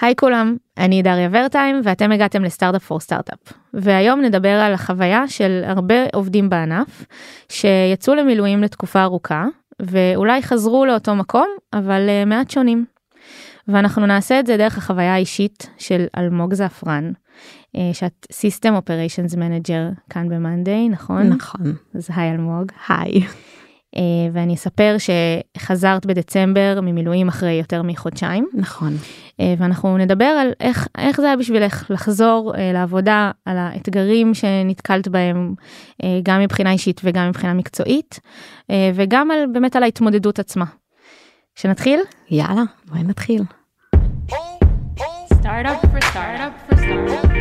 היי כולם, אני דריה ורטיים ואתם הגעתם לסטארט-אפ פור סטארט-אפ. והיום נדבר על החוויה של הרבה עובדים בענף שיצאו למילואים לתקופה ארוכה ואולי חזרו לאותו מקום אבל uh, מעט שונים. ואנחנו נעשה את זה דרך החוויה האישית של אלמוג זעפרן, uh, שאת System Operations Manager כאן במאנדיי, נכון? נכון. אז היי אלמוג. היי. אה, ואני אספר שחזרת בדצמבר ממילואים אחרי יותר מחודשיים. נכון. אה, ואנחנו נדבר על איך, איך זה היה בשבילך לחזור אה, לעבודה, על האתגרים שנתקלת בהם, גם מבחינה אישית וגם מבחינה מקצועית, וגם על, באמת על ההתמודדות עצמה. שנתחיל? יאללה, בואי נתחיל. Startup for startup for startup.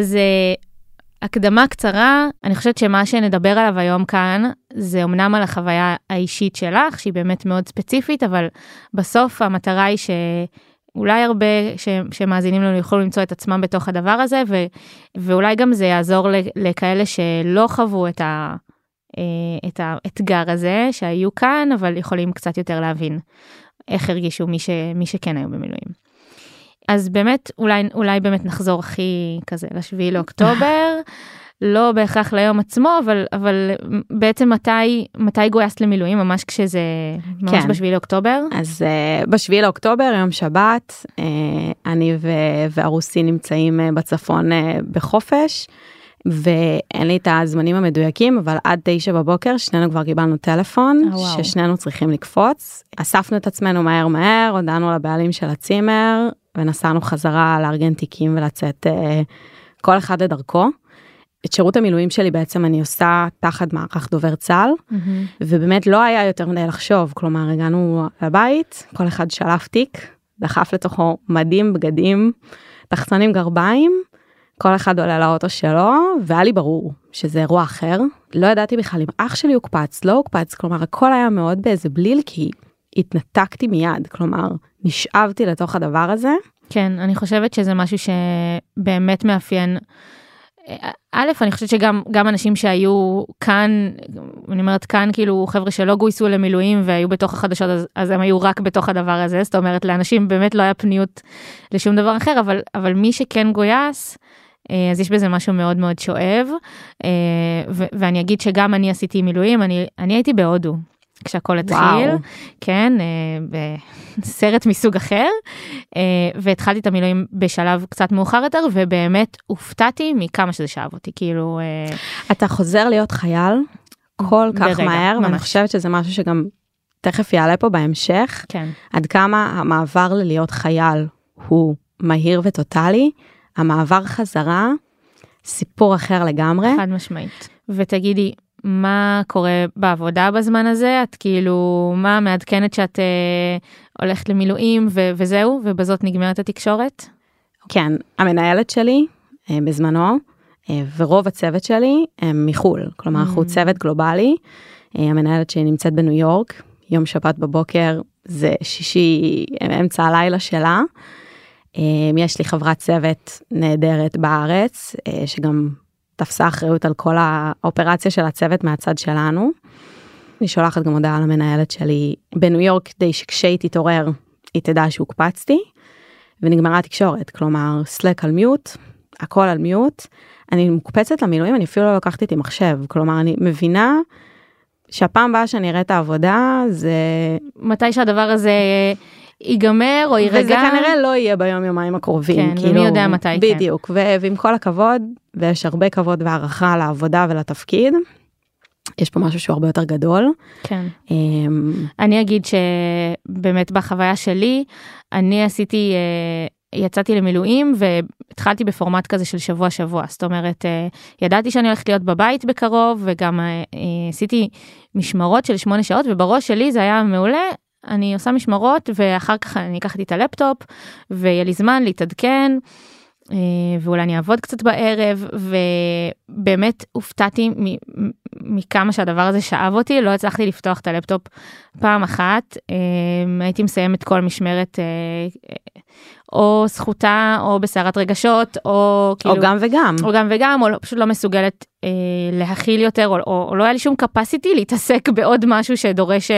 אז uh, הקדמה קצרה, אני חושבת שמה שנדבר עליו היום כאן, זה אמנם על החוויה האישית שלך, שהיא באמת מאוד ספציפית, אבל בסוף המטרה היא שאולי הרבה ש, שמאזינים לנו יוכלו למצוא את עצמם בתוך הדבר הזה, ו, ואולי גם זה יעזור לכאלה שלא חוו את, ה, uh, את האתגר הזה, שהיו כאן, אבל יכולים קצת יותר להבין איך הרגישו מי, ש, מי שכן היו במילואים. אז באמת אולי אולי באמת נחזור הכי כזה לשביעי לאוקטובר. לא בהכרח ליום עצמו אבל אבל בעצם מתי מתי גויסת למילואים ממש כשזה ממש כן. בשביעי לאוקטובר אז uh, בשביעי לאוקטובר יום שבת uh, אני והרוסי נמצאים uh, בצפון uh, בחופש ואין לי את הזמנים המדויקים אבל עד תשע בבוקר שנינו כבר קיבלנו טלפון oh, ששנינו צריכים לקפוץ אספנו את עצמנו מהר מהר הודענו לבעלים של הצימר ונסענו חזרה לארגן תיקים ולצאת uh, כל אחד לדרכו. את שירות המילואים שלי בעצם אני עושה תחת מערך דובר צה"ל mm-hmm. ובאמת לא היה יותר מדי לחשוב כלומר הגענו לבית כל אחד שלף תיק דחף לתוכו מדים בגדים תחתונים גרביים כל אחד עולה לאוטו שלו והיה לי ברור שזה אירוע אחר לא ידעתי בכלל אם אח שלי הוקפץ לא הוקפץ כלומר הכל היה מאוד באיזה בליל כי התנתקתי מיד כלומר נשאבתי לתוך הדבר הזה. כן, אני חושבת שזה משהו שבאמת מאפיין. א', אני חושבת שגם גם אנשים שהיו כאן, אני אומרת כאן כאילו חבר'ה שלא גויסו למילואים והיו בתוך החדשות אז, אז הם היו רק בתוך הדבר הזה, זאת אומרת לאנשים באמת לא היה פניות לשום דבר אחר, אבל, אבל מי שכן גויס, אה, אז יש בזה משהו מאוד מאוד שואב, אה, ואני אגיד שגם אני עשיתי מילואים, אני, אני הייתי בהודו כשהכל התחיל, וואו. כן, אה, בסרט מסוג אחר, אה, והתחלתי את המילואים בשלב קצת מאוחר יותר, ובאמת הופתעתי מכמה שזה שאב אותי, כאילו... אה, אתה חוזר להיות חייל כל כך ברגע, מהר, ממש. ואני חושבת שזה משהו שגם תכף יעלה פה בהמשך, כן. עד כמה המעבר ללהיות חייל הוא מהיר וטוטאלי, המעבר חזרה, סיפור אחר לגמרי. חד משמעית. ותגידי, מה קורה בעבודה בזמן הזה את כאילו מה מעדכנת שאת אה, הולכת למילואים ו- וזהו ובזאת נגמרת התקשורת. כן המנהלת שלי אה, בזמנו אה, ורוב הצוות שלי הם מחול כלומר אנחנו mm. צוות גלובלי אה, המנהלת שלי נמצאת בניו יורק יום שבת בבוקר זה שישי אמצע הלילה שלה. אה, יש לי חברת צוות נהדרת בארץ אה, שגם תפסה אחריות על כל האופרציה של הצוות מהצד שלנו. אני שולחת גם הודעה למנהלת שלי בניו יורק כדי שכשהיא תתעורר היא תדע שהוקפצתי. ונגמרה התקשורת כלומר סלק על מיוט הכל על מיוט אני מוקפצת למילואים אני אפילו לא לקחתי איתי מחשב כלומר אני מבינה שהפעם הבאה שאני אראה את העבודה זה מתי שהדבר הזה ייגמר או יירגע. וזה כנראה לא יהיה ביום יומיים הקרובים. כן, כאילו, ומי יודע מתי. בדיוק, כן. בדיוק, ועם כל הכבוד, ויש הרבה כבוד והערכה לעבודה ולתפקיד. יש פה משהו שהוא הרבה יותר גדול. כן. Um, אני אגיד שבאמת בחוויה שלי, אני עשיתי, uh, יצאתי למילואים והתחלתי בפורמט כזה של שבוע שבוע. זאת אומרת, uh, ידעתי שאני הולכת להיות בבית בקרוב וגם uh, עשיתי משמרות של שמונה שעות ובראש שלי זה היה מעולה. אני עושה משמרות ואחר כך אני אקח איתי את הלפטופ ויהיה לי זמן להתעדכן אה, ואולי אני אעבוד קצת בערב ובאמת הופתעתי מכמה שהדבר הזה שאב אותי לא הצלחתי לפתוח את הלפטופ פעם אחת אה, הייתי מסיימת כל משמרת אה, או זכותה, או בסערת רגשות, או כאילו... או גם וגם. או גם וגם, או לא, פשוט לא מסוגלת להכיל יותר, או, או, או לא היה לי שום capacity להתעסק בעוד משהו שדורש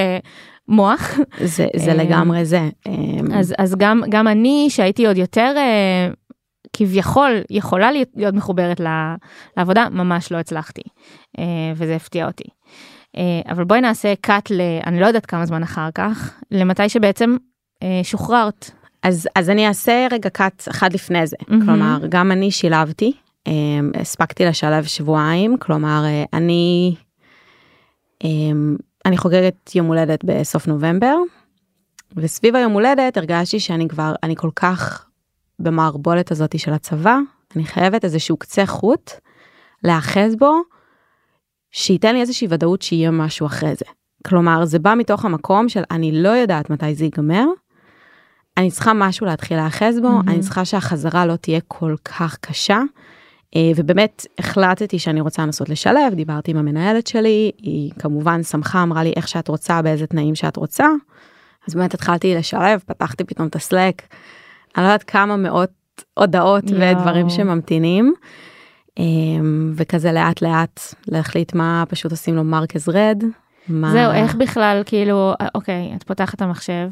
מוח. זה, זה אה, לגמרי זה. אה, אז, אז גם, גם אני, שהייתי עוד יותר אה, כביכול יכולה להיות, מחוברת לעבודה, ממש לא הצלחתי, וזה הפתיע אותי. אבל בואי נעשה cut ל... אני לא יודעת כמה זמן אחר כך, למתי שבעצם שוחררת. אז, אז אני אעשה רגע קאט אחד לפני זה. מהמם. כלומר, גם אני שילבתי, הספקתי לשלב שבועיים, כלומר, אני, אני חוגגת יום הולדת בסוף נובמבר, וסביב היום הולדת הרגשתי שאני כבר, אני כל כך במערבולת הזאת של הצבא, אני חייבת איזשהו קצה חוט להאחז בו, שייתן לי איזושהי ודאות שיהיה משהו אחרי זה. כלומר, זה בא מתוך המקום של אני לא יודעת מתי זה ייגמר, אני צריכה משהו להתחיל להאחז בו, מהמם. אני צריכה שהחזרה לא תהיה כל כך קשה. אה, ובאמת החלטתי שאני רוצה לנסות לשלב, דיברתי עם המנהלת שלי, היא כמובן שמחה, אמרה לי איך שאת רוצה, באיזה תנאים שאת רוצה. אז באמת התחלתי לשלב, פתחתי פתאום את הסלק, אני לא יודעת כמה מאות הודעות יואו. ודברים שממתינים. אה, וכזה לאט לאט להחליט מה פשוט עושים לו מרקז רד. מה... זהו, איך בכלל, כאילו, אה, אוקיי, את פותחת את המחשב,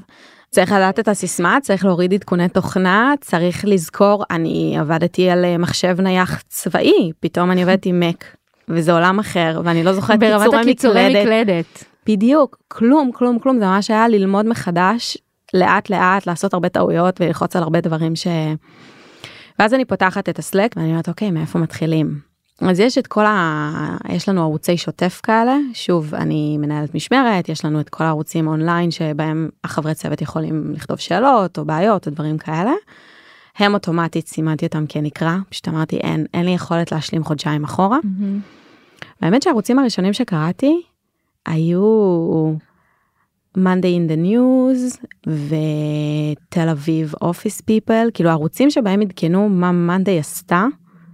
צריך לדעת את הסיסמה, צריך להוריד עדכוני תוכנה, צריך לזכור, אני עבדתי על אה, מחשב נייח צבאי, פתאום אני עובדת עם מק, וזה עולם אחר, ואני לא זוכרת ברמת קיצורי הקיצורי מקלדת. מקלדת. בדיוק, כלום, כלום, כלום, זה ממש היה ללמוד מחדש, לאט לאט, לעשות הרבה טעויות וללחוץ על הרבה דברים ש... ואז אני פותחת את הסלק ואני אומרת, אוקיי, מאיפה מתחילים? אז יש את כל ה... יש לנו ערוצי שוטף כאלה, שוב, אני מנהלת משמרת, יש לנו את כל הערוצים אונליין שבהם החברי צוות יכולים לכתוב שאלות או בעיות או דברים כאלה. הם אוטומטית סימנתי אותם כנקרא, פשוט אמרתי אין, אין לי יכולת להשלים חודשיים אחורה. מהמם. והאמת שהערוצים הראשונים שקראתי היו Monday in the News ותל אביב Office People, כאילו ערוצים שבהם עדכנו מה Monday עשתה.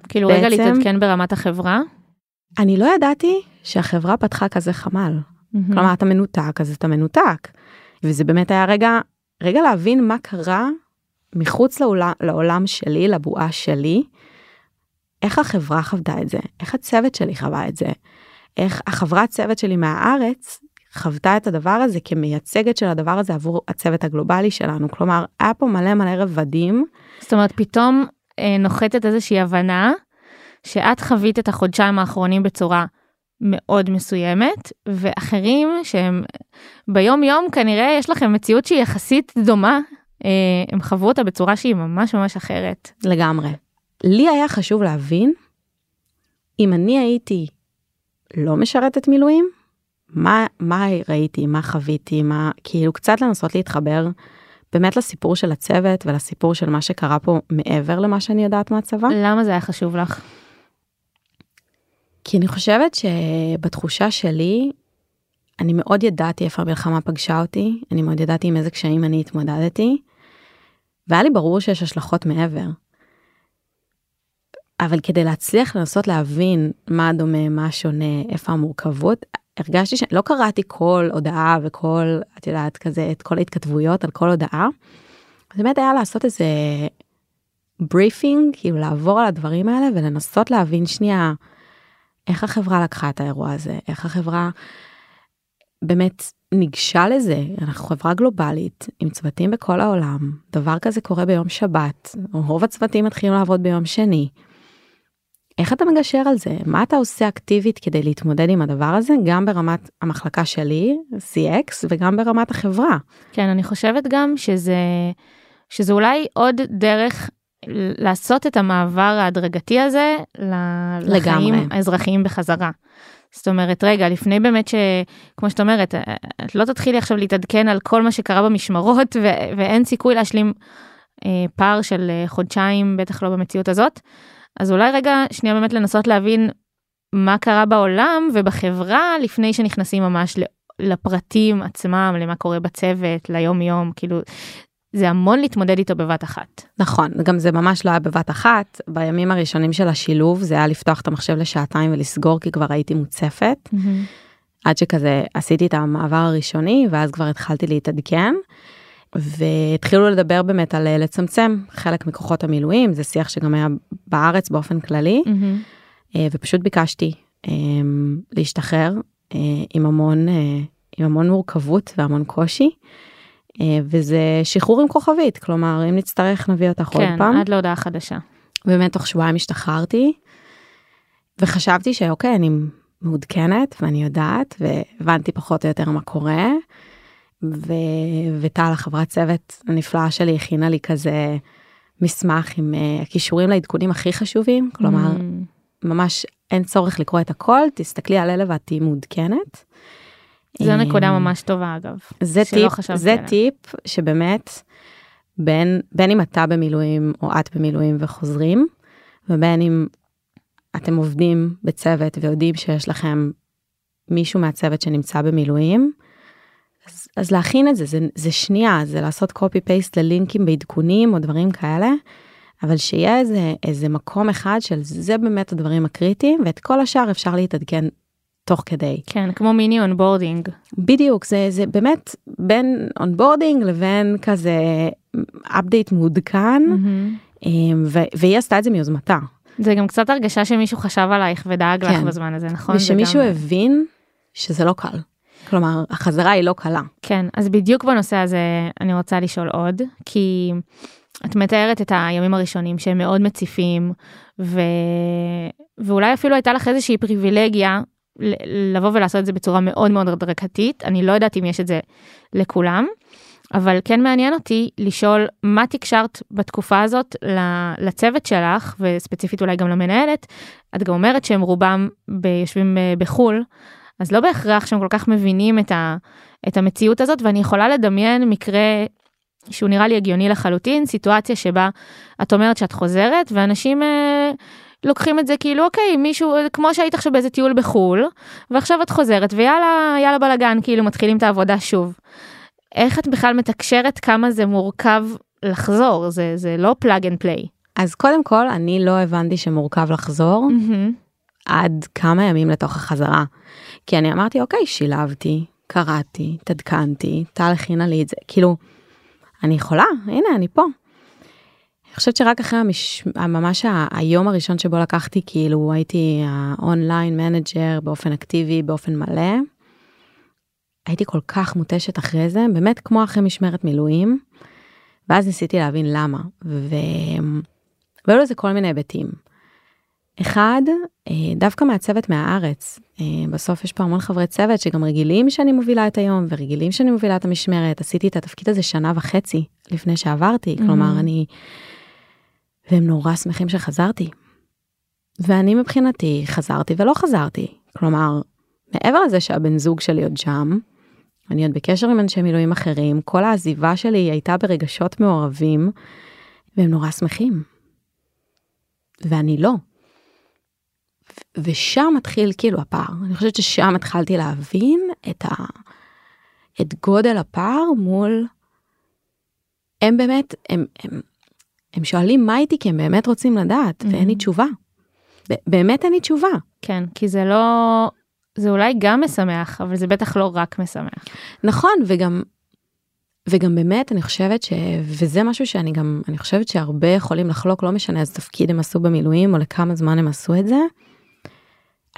כאילו, רגע בעצם- להתעדכן ברמת החברה. אני לא ידעתי שהחברה פתחה כזה חמ"ל. מהמם. כלומר, אתה מנותק, אז אתה מנותק. וזה באמת היה רגע, רגע להבין מה קרה מחוץ לעולם, לעולם שלי, לבועה שלי, איך החברה חוותה את זה, איך הצוות שלי חווה את זה, איך החברת צוות שלי מהארץ חוותה את הדבר הזה כמייצגת של הדבר הזה עבור הצוות הגלובלי שלנו. כלומר, היה פה מלא מלא רבדים. זאת אומרת, פתאום נוחתת איזושהי הבנה שאת חווית את החודשיים האחרונים בצורה מאוד מסוימת, ואחרים שהם ביום יום כנראה יש לכם מציאות שהיא יחסית דומה, אה, הם חוו אותה בצורה שהיא ממש ממש אחרת. לגמרי. לי היה חשוב להבין אם אני הייתי לא משרתת מילואים, מה, מה ראיתי, מה חוויתי, מה, כאילו קצת לנסות להתחבר באמת לסיפור של הצוות ולסיפור של מה שקרה פה מעבר למה שאני יודעת מהצבא. למה זה היה חשוב לך? כי אני חושבת שבתחושה שלי, אני מאוד ידעתי איפה המלחמה פגשה אותי, אני מאוד ידעתי עם איזה קשיים אני התמודדתי, והיה לי ברור שיש השלכות מעבר. אבל כדי להצליח לנסות להבין מה דומה, מה שונה, איפה המורכבות, הרגשתי שלא קראתי כל הודעה וכל, את יודעת, כזה, את כל ההתכתבויות על כל הודעה. אז באמת היה לעשות איזה briefing, כאילו לעבור על הדברים האלה ולנסות להבין שנייה איך החברה לקחה את האירוע הזה, איך החברה באמת ניגשה לזה, אנחנו חברה גלובלית עם צוותים בכל העולם, דבר כזה קורה ביום שבת, רוב הצוותים מתחילים לעבוד ביום שני. איך אתה מגשר על זה? מה אתה עושה אקטיבית כדי להתמודד עם הדבר הזה, גם ברמת המחלקה שלי, CX, וגם ברמת החברה? כן, אני חושבת גם שזה, שזה אולי עוד דרך לעשות את המעבר ההדרגתי הזה לחיים לגמרי. האזרחיים בחזרה. זאת אומרת, רגע, לפני באמת ש... כמו שאת אומרת, את לא תתחילי עכשיו להתעדכן על כל מה שקרה במשמרות, ו- ואין סיכוי להשלים אה, פער של אה, חודשיים, בטח לא במציאות הזאת. אז אולי רגע, שנייה באמת לנסות להבין מה קרה בעולם ובחברה לפני שנכנסים ממש לפרטים עצמם, למה קורה בצוות, ליום יום, כאילו, זה המון להתמודד איתו בבת אחת. נכון, גם זה ממש לא היה בבת אחת, בימים הראשונים של השילוב זה היה לפתוח את המחשב לשעתיים ולסגור כי כבר הייתי מוצפת, עד שכזה עשיתי את המעבר הראשוני ואז כבר התחלתי להתעדכן. והתחילו לדבר באמת על אה, לצמצם חלק מכוחות המילואים, זה שיח שגם היה בארץ באופן כללי, מהמם. אה, ופשוט ביקשתי אה, להשתחרר אה, עם המון, אה, עם המון מורכבות והמון קושי, וזה שחרור עם כוכבית, כלומר, אם נצטרך נביא אותך עוד כן, פעם. עד להודעה חדשה. באמת תוך שבועיים השתחררתי, וחשבתי שאוקיי, אני מעודכנת ואני יודעת, והבנתי פחות או יותר מה קורה. וטל, החברת צוות הנפלאה שלי, הכינה לי כזה מסמך עם uh, הכישורים לעדכונים הכי חשובים, כלומר, מהמם. ממש אין צורך לקרוא את הכל, תסתכלי על אלה ואת תהיי מעודכנת. זו אה, נקודה ממש טובה אגב. זה טיפ, זה עליה. טיפ שבאמת, בין, בין אם אתה במילואים או את במילואים וחוזרים, ובין אם אתם עובדים בצוות ויודעים שיש לכם מישהו מהצוות שנמצא במילואים, אז, אז להכין את זה, זה, זה שנייה, זה לעשות copy paste ללינקים בעדכונים או דברים כאלה, אבל שיהיה איזה, איזה מקום אחד של זה באמת הדברים הקריטיים, ואת כל השאר אפשר להתעדכן תוך כדי. כן, כמו mini onboarding. בדיוק, זה, זה באמת בין onboarding לבין כזה update מעודכן. אמ, ו- והיא עשתה את זה מיוזמתה. זה גם קצת הרגשה שמישהו חשב עלייך ודאג לך כן. בזמן הזה, נכון? ושמישהו גם- הבין שזה לא קל. כלומר, החזרה היא לא קלה. כן, אז בדיוק בנושא הזה אני רוצה לשאול עוד, כי את מתארת את הימים הראשונים שהם מאוד מציפים, ו... ואולי אפילו הייתה לך איזושהי פריבילגיה לבוא ולעשות את זה בצורה מאוד מאוד הדרגתית, אני לא יודעת אם יש את זה לכולם, אבל כן מעניין אותי לשאול מה תקשרת בתקופה הזאת לצוות שלך, וספציפית אולי גם למנהלת, את גם אומרת שהם רובם יושבים אה, בחו"ל, אז לא בהכרח שהם כל כך מבינים את, ה, את המציאות הזאת, ואני יכולה לדמיין מקרה שהוא נראה לי הגיוני לחלוטין, סיטואציה שבה את אומרת שאת חוזרת, ואנשים אה, לוקחים את זה כאילו, אוקיי, מישהו, כמו שהיית עכשיו באיזה טיול בחו"ל, ועכשיו את חוזרת, ויאללה, יאללה בלאגן, כאילו מתחילים את העבודה שוב. איך את בכלל מתקשרת כמה זה מורכב לחזור? זה, זה לא plug and play. אז קודם כל, אני לא הבנתי שמורכב לחזור עד כמה ימים לתוך החזרה. כי אני אמרתי, אוקיי, שילבתי, קראתי, התעדכנתי, טל הכינה לי את זה. כאילו, אני יכולה, הנה, אני פה. אני חושבת שרק אחרי המש... ממש ה- היום הראשון שבו לקחתי, כאילו הייתי ה online manager באופן אקטיבי, באופן מלא. הייתי כל כך מותשת אחרי זה, באמת כמו אחרי משמרת מילואים. ואז ניסיתי להבין למה. ו... והיו לזה כל מיני היבטים. אחד, אה, דווקא מהצוות מהארץ. אה, בסוף יש פה המון חברי צוות שגם רגילים שאני מובילה את היום ורגילים שאני מובילה את המשמרת. עשיתי את התפקיד הזה שנה וחצי לפני שעברתי, כלומר Mhm. אני... והם נורא שמחים שחזרתי. ואני מבחינתי חזרתי ולא חזרתי. כלומר, מעבר לזה שהבן זוג שלי עוד שם, אני עוד בקשר עם אנשי מילואים אחרים, כל העזיבה שלי הייתה ברגשות מעורבים, והם נורא שמחים. ואני לא. ושם מתחיל כאילו הפער. אני חושבת ששם התחלתי להבין את, ה... את גודל הפער מול... הם באמת, הם, הם, הם שואלים מה איתי כי הם באמת רוצים לדעת, ואין לי. תשובה. באמת אין לי תשובה. כן, כי זה לא... זה אולי גם משמח, אבל זה בטח לא רק משמח. נכון, וגם, וגם באמת אני חושבת ש... וזה משהו שאני גם, אני חושבת שהרבה יכולים לחלוק, לא משנה איזה תפקיד הם עשו במילואים או לכמה זמן הם עשו את זה.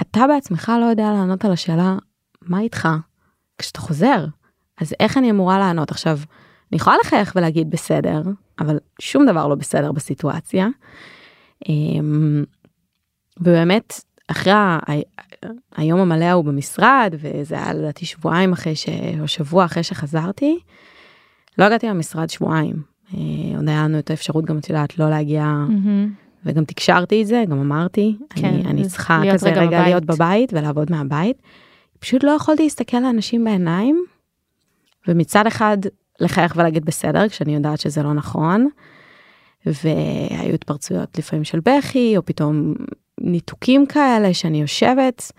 אתה בעצמך לא יודע לענות על השאלה, מה איתך כשאתה חוזר? אז איך אני אמורה לענות? עכשיו, אני יכולה לחייך ולהגיד בסדר, אבל שום דבר לא בסדר בסיטואציה. אמ, ובאמת, אחרי היום המלא ההוא במשרד, וזה היה לדעתי שבועיים אחרי ש... או שבוע אחרי שחזרתי, לא הגעתי למשרד שבועיים. אה, עוד היה לנו את האפשרות גם, את יודעת, לא להגיע, מהמם. וגם תקשרתי את זה, גם אמרתי, כן, אני, אני צריכה כזה רגע רגע בבית. להיות בבית ולעבוד מהבית. פשוט לא יכולתי להסתכל לאנשים בעיניים, ומצד אחד לחייך ולהגיד בסדר, כשאני יודעת שזה לא נכון, והיו התפרצויות לפעמים של בכי, או פתאום ניתוקים כאלה שאני יושבת.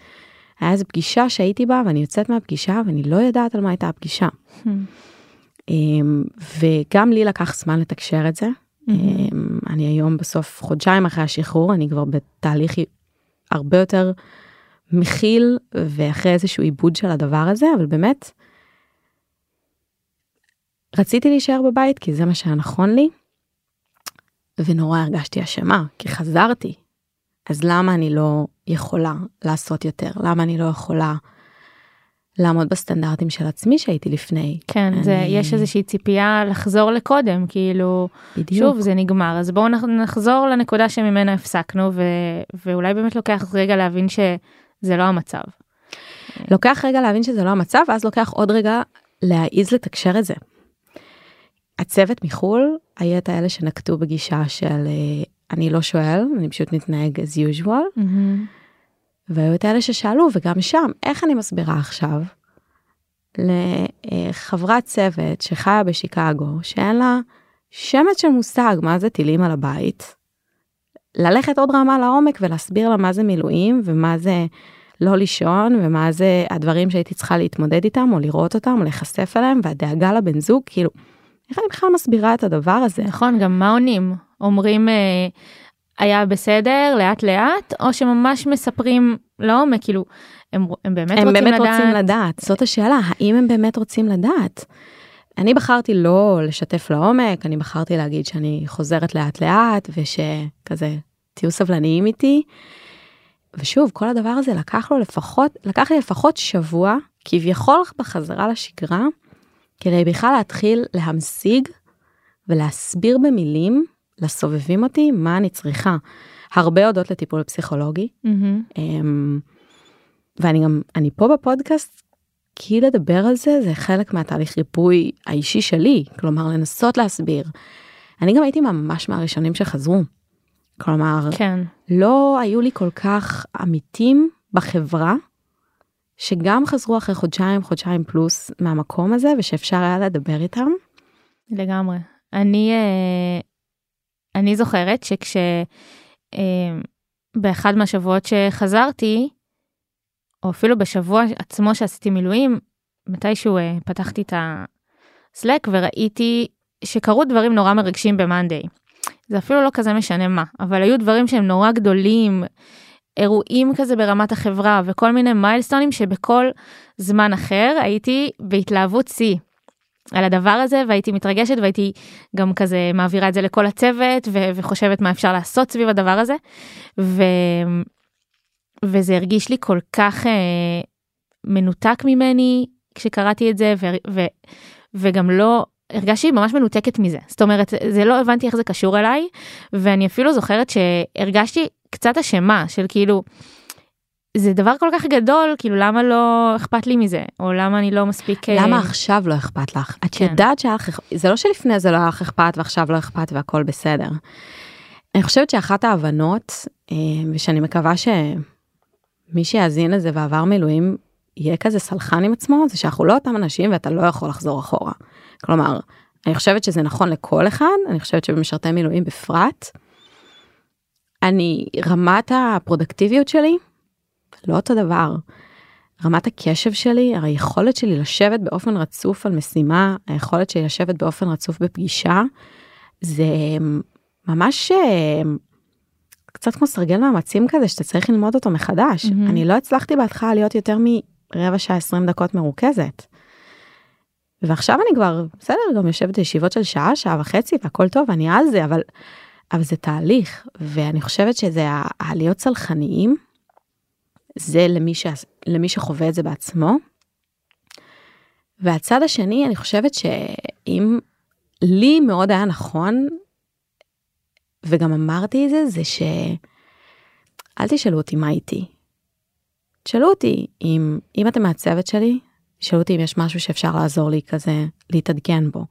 היה איזו פגישה שהייתי בה ואני יוצאת מהפגישה ואני לא יודעת על מה הייתה הפגישה. מהמם. אמ, וגם לי לקח זמן לתקשר את זה. אמ, אני היום בסוף חודשיים אחרי השחרור אני כבר בתהליך הרבה יותר מכיל ואחרי איזשהו עיבוד של הדבר הזה אבל באמת. רציתי להישאר בבית כי זה מה שהיה נכון לי. ונורא הרגשתי אשמה, כי חזרתי. אז למה אני לא יכולה לעשות יותר? למה אני לא יכולה לעמוד בסטנדרטים של עצמי שהייתי לפני? כן, אני... זה, יש איזושהי ציפייה לחזור לקודם, כאילו, בדיוק. שוב, זה נגמר, אז בואו נח- נחזור לנקודה שממנה הפסקנו, ו, ואולי באמת לוקח רגע להבין שזה לא המצב. לוקח רגע להבין שזה לא המצב, ואז לוקח עוד רגע להעיז לתקשר את זה. הצוות מחו"ל, היה את האלה שנקטו בגישה של אה, אני לא שואל, אני פשוט מתנהג as usual, והיו את האלה ששאלו, וגם שם, איך אני מסבירה עכשיו לחברת צוות שחיה בשיקגו, שאין לה שמץ של מושג מה זה טילים על הבית, ללכת עוד רמה לעומק ולהסביר לה מה זה מילואים ומה זה לא לישון ומה זה הדברים שהייתי צריכה להתמודד איתם או לראות אותם או להיחשף אליהם והדאגה לבן זוג כאילו איך אני בכלל מסבירה את הדבר הזה נכון, גם מה עונים? אומרים, אה, היה בסדר, לאט לאט, או שממש מספרים לעומק, כאילו, הם, הם באמת הם רוצים באמת לדעת. רוצים לדעת זאת השאלה האם הם באמת רוצים לדעת. אני בחרתי לא לשתף לעומק אני בחרתי להגיד שאני חוזרת לאט לאט ושכזה תהיו סבלניים איתי. ושוב כל הדבר הזה לקח לו לפחות לקח לי לפחות שבוע כביכול בחזרה לשגרה כדי בכלל להתחיל להמשיג ולהסביר במילים לסובבים אותי מה אני צריכה. הרבה הודות לטיפול פסיכולוגי מהמם. אמ, ואני גם אני פה בפודקאסט כי לדבר על זה זה חלק מהתהליך ריפוי האישי שלי כלומר לנסות להסביר. אני גם הייתי ממש מהראשונים שחזרו. כלומר כן, לא היו לי כל כך עמיתים בחברה שגם חזרו אחרי חודשיים חודשיים פלוס מהמקום הזה ושאפשר היה לדבר איתם. לגמרי. אני, אה, אני זוכרת שכש... אה, באחד מהשבועות שחזרתי, או אפילו בשבוע עצמו שעשיתי מילואים, מתישהו אה, פתחתי את הסלק וראיתי שקרו דברים נורא מרגשים במאנדיי. זה אפילו לא כזה משנה מה, אבל היו דברים שהם נורא גדולים, אירועים כזה ברמת החברה וכל מיני מיילסטונים שבכל זמן אחר הייתי בהתלהבות שיא. על הדבר הזה והייתי מתרגשת והייתי גם כזה מעבירה את זה לכל הצוות ו- וחושבת מה אפשר לעשות סביב הדבר הזה. ו- וזה הרגיש לי כל כך אה, מנותק ממני כשקראתי את זה ו- ו- וגם לא הרגשתי ממש מנותקת מזה זאת אומרת זה לא הבנתי איך זה קשור אליי ואני אפילו זוכרת שהרגשתי קצת אשמה של כאילו. זה דבר כל כך גדול כאילו למה לא אכפת לי מזה או למה אני לא מספיק אה, למה עכשיו לא אכפת לך? את כן. יודעת שהיה לך, זה לא שלפני זה לא היה לך אכפת ועכשיו לא אכפת והכל בסדר. אני חושבת שאחת ההבנות, אה, ושאני מקווה שמי שיאזין לזה ועבר מילואים, יהיה כזה סלחן עם עצמו, זה שאנחנו לא אותם אנשים ואתה לא יכול לחזור אחורה. כלומר, אני חושבת שזה נכון לכל אחד, אני חושבת שבמשרתי מילואים בפרט. אני, רמת הפרודקטיביות שלי, לא אותו דבר. רמת הקשב שלי, היכולת שלי לשבת באופן רצוף על משימה, היכולת שלי לשבת באופן רצוף בפגישה, זה ממש אה, קצת כמו סרגל מאמצים כזה שאתה צריך ללמוד אותו מחדש. מהמם. אני לא הצלחתי בהתחלה להיות יותר מרבע שעה 20 דקות מרוכזת. ועכשיו אני כבר בסדר גם יושבת בישיבות של שעה שעה וחצי והכל טוב אני על זה אבל אבל זה תהליך ואני חושבת שזה הלהיות צלחניים זה למי, ש... למי שחווה את זה בעצמו. והצד השני אני חושבת שאם לי מאוד היה נכון וגם אמרתי את זה זה שאל תשאלו אותי מה איתי. תשאלו אותי אם אם אתם מהצוות שלי תשאלו אותי אם יש משהו שאפשר לעזור לי כזה להתעדכן בו.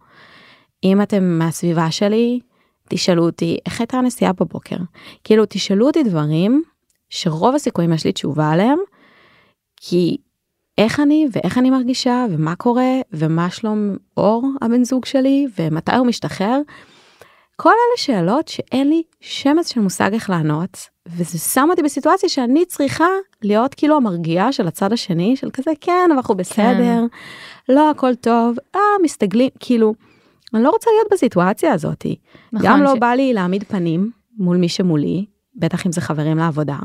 אם אתם מהסביבה שלי תשאלו אותי איך הייתה הנסיעה בבוקר כאילו תשאלו אותי דברים שרוב הסיכויים יש לי תשובה עליהם כי איך אני ואיך אני מרגישה ומה קורה ומה שלום אור הבן זוג שלי ומתי הוא משתחרר. כל אלה שאלות שאין לי שמץ של מושג איך לענות וזה שם אותי בסיטואציה שאני צריכה להיות כאילו המרגיעה של הצד השני של כזה כן אנחנו בסדר לא הכל טוב אה מסתגלים כאילו אני לא רוצה להיות בסיטואציה הזאתי נכון, גם לא ש- בא לי להעמיד פנים מול מי שמולי בטח אם זה חברים לעבודה.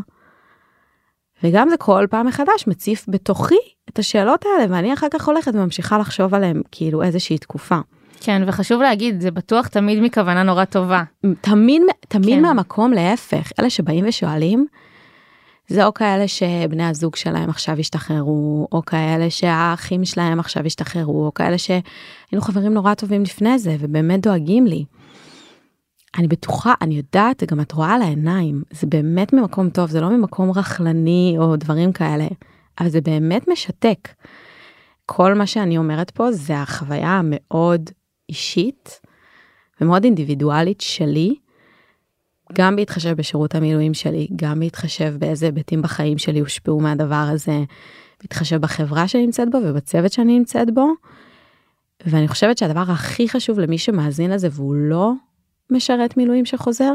וגם זה כל פעם מחדש מציף בתוכי את השאלות האלה ואני אחר כך הולכת וממשיכה לחשוב עליהם כאילו איזושהי תקופה. כן, וחשוב להגיד, זה בטוח תמיד מכוונה נורא טובה. תמיד, תמיד כן. מהמקום להפך, אלה שבאים ושואלים, זה או כאלה שבני הזוג שלהם עכשיו השתחררו, או כאלה שהאחים שלהם עכשיו השתחררו, או כאלה שהיינו חברים נורא טובים לפני זה, ובאמת דואגים לי. אני בטוחה, אני יודעת, גם את רואה על העיניים, זה באמת ממקום טוב, זה לא ממקום רכלני או דברים כאלה, אבל זה באמת משתק. כל מה שאני אומרת פה זה החוויה המאוד אישית ומאוד אינדיבידואלית שלי, גם בהתחשב בשירות המילואים שלי, גם בהתחשב באיזה היבטים בחיים שלי הושפעו מהדבר הזה, בהתחשב בחברה שאני נמצאת בו ובצוות שאני נמצאת בו. ואני חושבת שהדבר הכי חשוב למי שמאזין לזה והוא לא משרת מילואים שחוזר,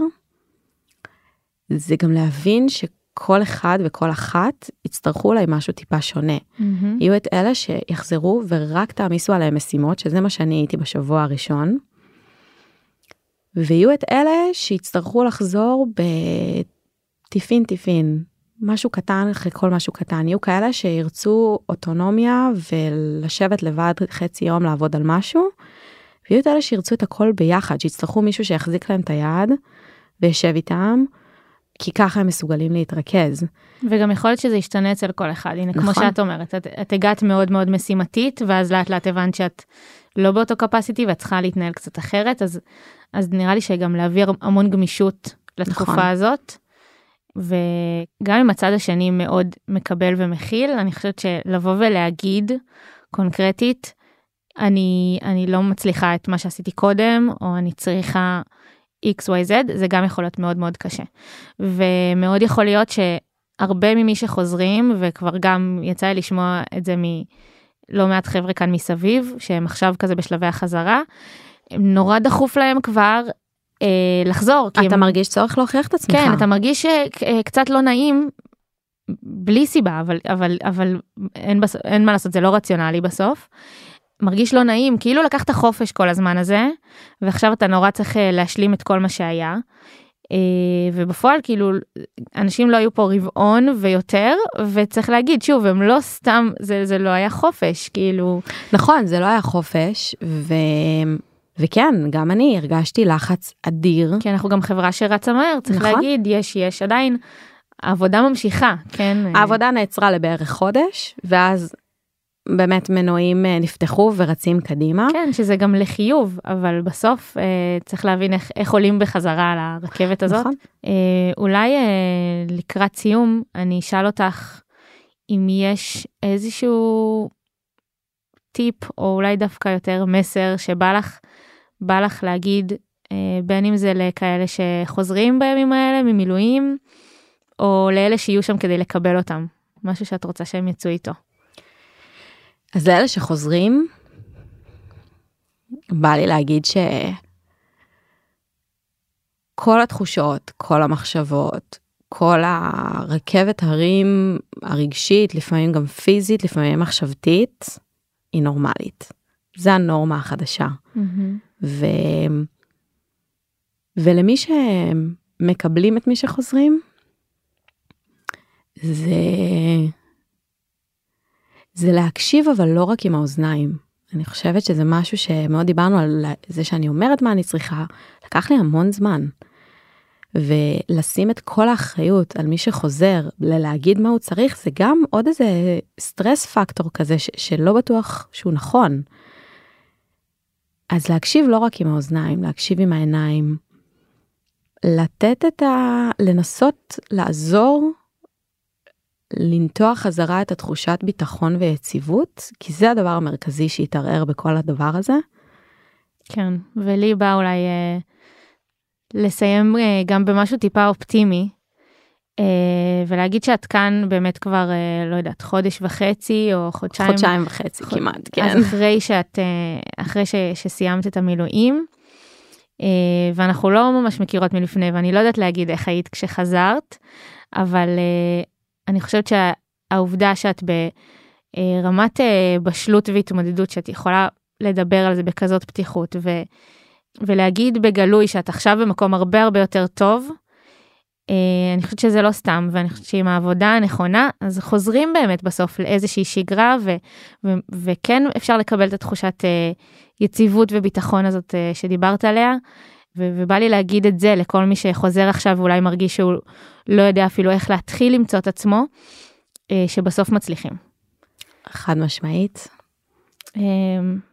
זה גם להבין שכל אחד וכל אחת יצטרכו אולי משהו טיפה שונה. מהמם. יהיו את אלה שיחזרו ורק תעמיסו עליהם משימות, שזה מה שאני הייתי בשבוע הראשון. ויהיו את אלה שיצטרכו לחזור בטיפין טיפין, משהו קטן אחרי כל משהו קטן. יהיו כאלה שירצו אוטונומיה ולשבת לבד חצי יום לעבוד על משהו, ויהיו את אלה שירצו את הכל ביחד, שיצטרכו מישהו שיחזיק להם את היד וישב איתם, כי ככה הם מסוגלים להתרכז. וגם יכול להיות שזה ישתנה אצל כל אחד, הנה, כמו נכון. שאת אומרת, את, את הגעת מאוד מאוד משימתית, ואז לאט לאט הבנת שאת לא באותו capacity ואת צריכה להתנהל קצת אחרת, אז, אז נראה לי שגם להעביר המון גמישות לתקופה נכון. הזאת. וגם אם הצד השני מאוד מקבל ומכיל, אני חושבת שלבוא ולהגיד קונקרטית, אני, אני לא מצליחה את מה שעשיתי קודם, או אני צריכה XYZ, זה גם יכול להיות מאוד מאוד קשה. ומאוד יכול להיות שהרבה ממי שחוזרים, וכבר גם יצא לי לשמוע את זה מלא מעט חבר'ה כאן מסביב, שהם עכשיו כזה בשלבי החזרה, נורא דחוף להם כבר אה, לחזור. אתה הם- מרגיש צורך להוכיח את עצמך. כן, אתה מרגיש שקצת לא נעים, בלי סיבה, אבל, אבל, אבל אין, בס... אין מה לעשות, זה לא רציונלי בסוף. מרגיש לא נעים, כאילו לקחת חופש כל הזמן הזה, ועכשיו אתה נורא צריך אה, להשלים את כל מה שהיה. אה, ובפועל כאילו אנשים לא היו פה רבעון ויותר וצריך להגיד שוב הם לא סתם זה זה לא היה חופש כאילו נכון, זה לא היה חופש, ו... וכן, גם אני הרגשתי לחץ אדיר. כי אנחנו גם חברה שרצה מהר צריך נכון. להגיד יש יש עדיין העבודה ממשיכה כן העבודה נעצרה לבערך חודש, ואז באמת מנועים אה, נפתחו ורצים קדימה. כן, שזה גם לחיוב, אבל בסוף אה, צריך להבין איך, איך עולים בחזרה על הרכבת הזאת. נכון. אה, אולי אה, לקראת סיום, אני אשאל אותך אם יש איזשהו טיפ, או אולי דווקא יותר מסר, שבא לך, בא לך להגיד, אה, בין אם זה לכאלה שחוזרים בימים האלה ממילואים, או לאלה שיהיו שם כדי לקבל אותם. משהו שאת רוצה שהם יצאו איתו. אז לאלה שחוזרים, בא לי להגיד ש... כל התחושות, כל המחשבות, כל הרכבת הרים הרגשית, לפעמים גם פיזית, לפעמים מחשבתית, היא נורמלית. זה הנורמה החדשה. ו... ולמי שמקבלים את מי שחוזרים, זה... זה להקשיב אבל לא רק עם האוזניים. אני חושבת שזה משהו שמאוד דיברנו על זה שאני אומרת מה אני צריכה, לקח לי המון זמן. ולשים את כל האחריות על מי שחוזר ללהגיד מה הוא צריך זה גם עוד איזה סטרס פקטור כזה ש- שלא בטוח שהוא נכון. אז להקשיב לא רק עם האוזניים, להקשיב עם העיניים, לתת את ה... לנסות לעזור לנטוע חזרה את התחושת ביטחון ויציבות, כי זה הדבר המרכזי שהתערער בכל הדבר הזה. כן, ולי בא אולי אה, לסיים אה, גם במשהו טיפה אופטימי, אה, ולהגיד שאת כאן באמת כבר, אה, לא יודעת, חודש וחצי או חודשיים. חודשיים וחצי חוד- כמעט, כן. אז אחרי שאת, אה, אחרי ש, שסיימת את המילואים, אה, ואנחנו לא ממש מכירות מלפני, ואני לא יודעת להגיד איך היית כשחזרת, אבל אה, אני חושבת שהעובדה שאת ברמת אה, בשלות והתמודדות, שאת יכולה לדבר על זה בכזאת פתיחות, ו, ולהגיד בגלוי שאת עכשיו במקום הרבה הרבה יותר טוב, אני חושבת שזה לא סתם, ואני חושבת שעם העבודה הנכונה, אז חוזרים באמת בסוף לאיזושהי שגרה, ו- ו- וכן אפשר לקבל את התחושת יציבות וביטחון הזאת שדיברת עליה. ו- ובא לי להגיד את זה לכל מי שחוזר עכשיו ואולי מרגיש שהוא לא יודע אפילו איך להתחיל למצוא את עצמו, שבסוף מצליחים. חד משמעית.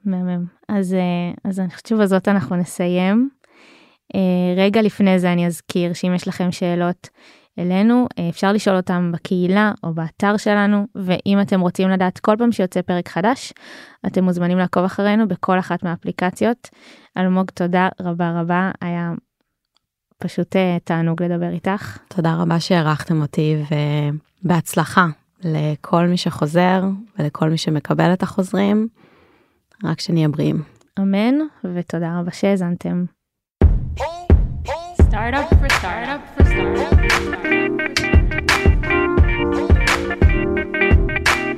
מהמם. אז, אז אני חושבת שבזאת אנחנו נסיים. רגע לפני זה אני אזכיר שאם יש לכם שאלות אלינו אפשר לשאול אותם בקהילה או באתר שלנו ואם אתם רוצים לדעת כל פעם שיוצא פרק חדש אתם מוזמנים לעקוב אחרינו בכל אחת מהאפליקציות. אלמוג תודה רבה רבה היה פשוט תענוג לדבר איתך. תודה רבה שהערכתם אותי ובהצלחה לכל מי שחוזר ולכל מי שמקבל את החוזרים. רק שנהיה בריאים. אמן ותודה רבה שהאזנתם. startup for startup for startup. Startup, for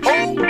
startup.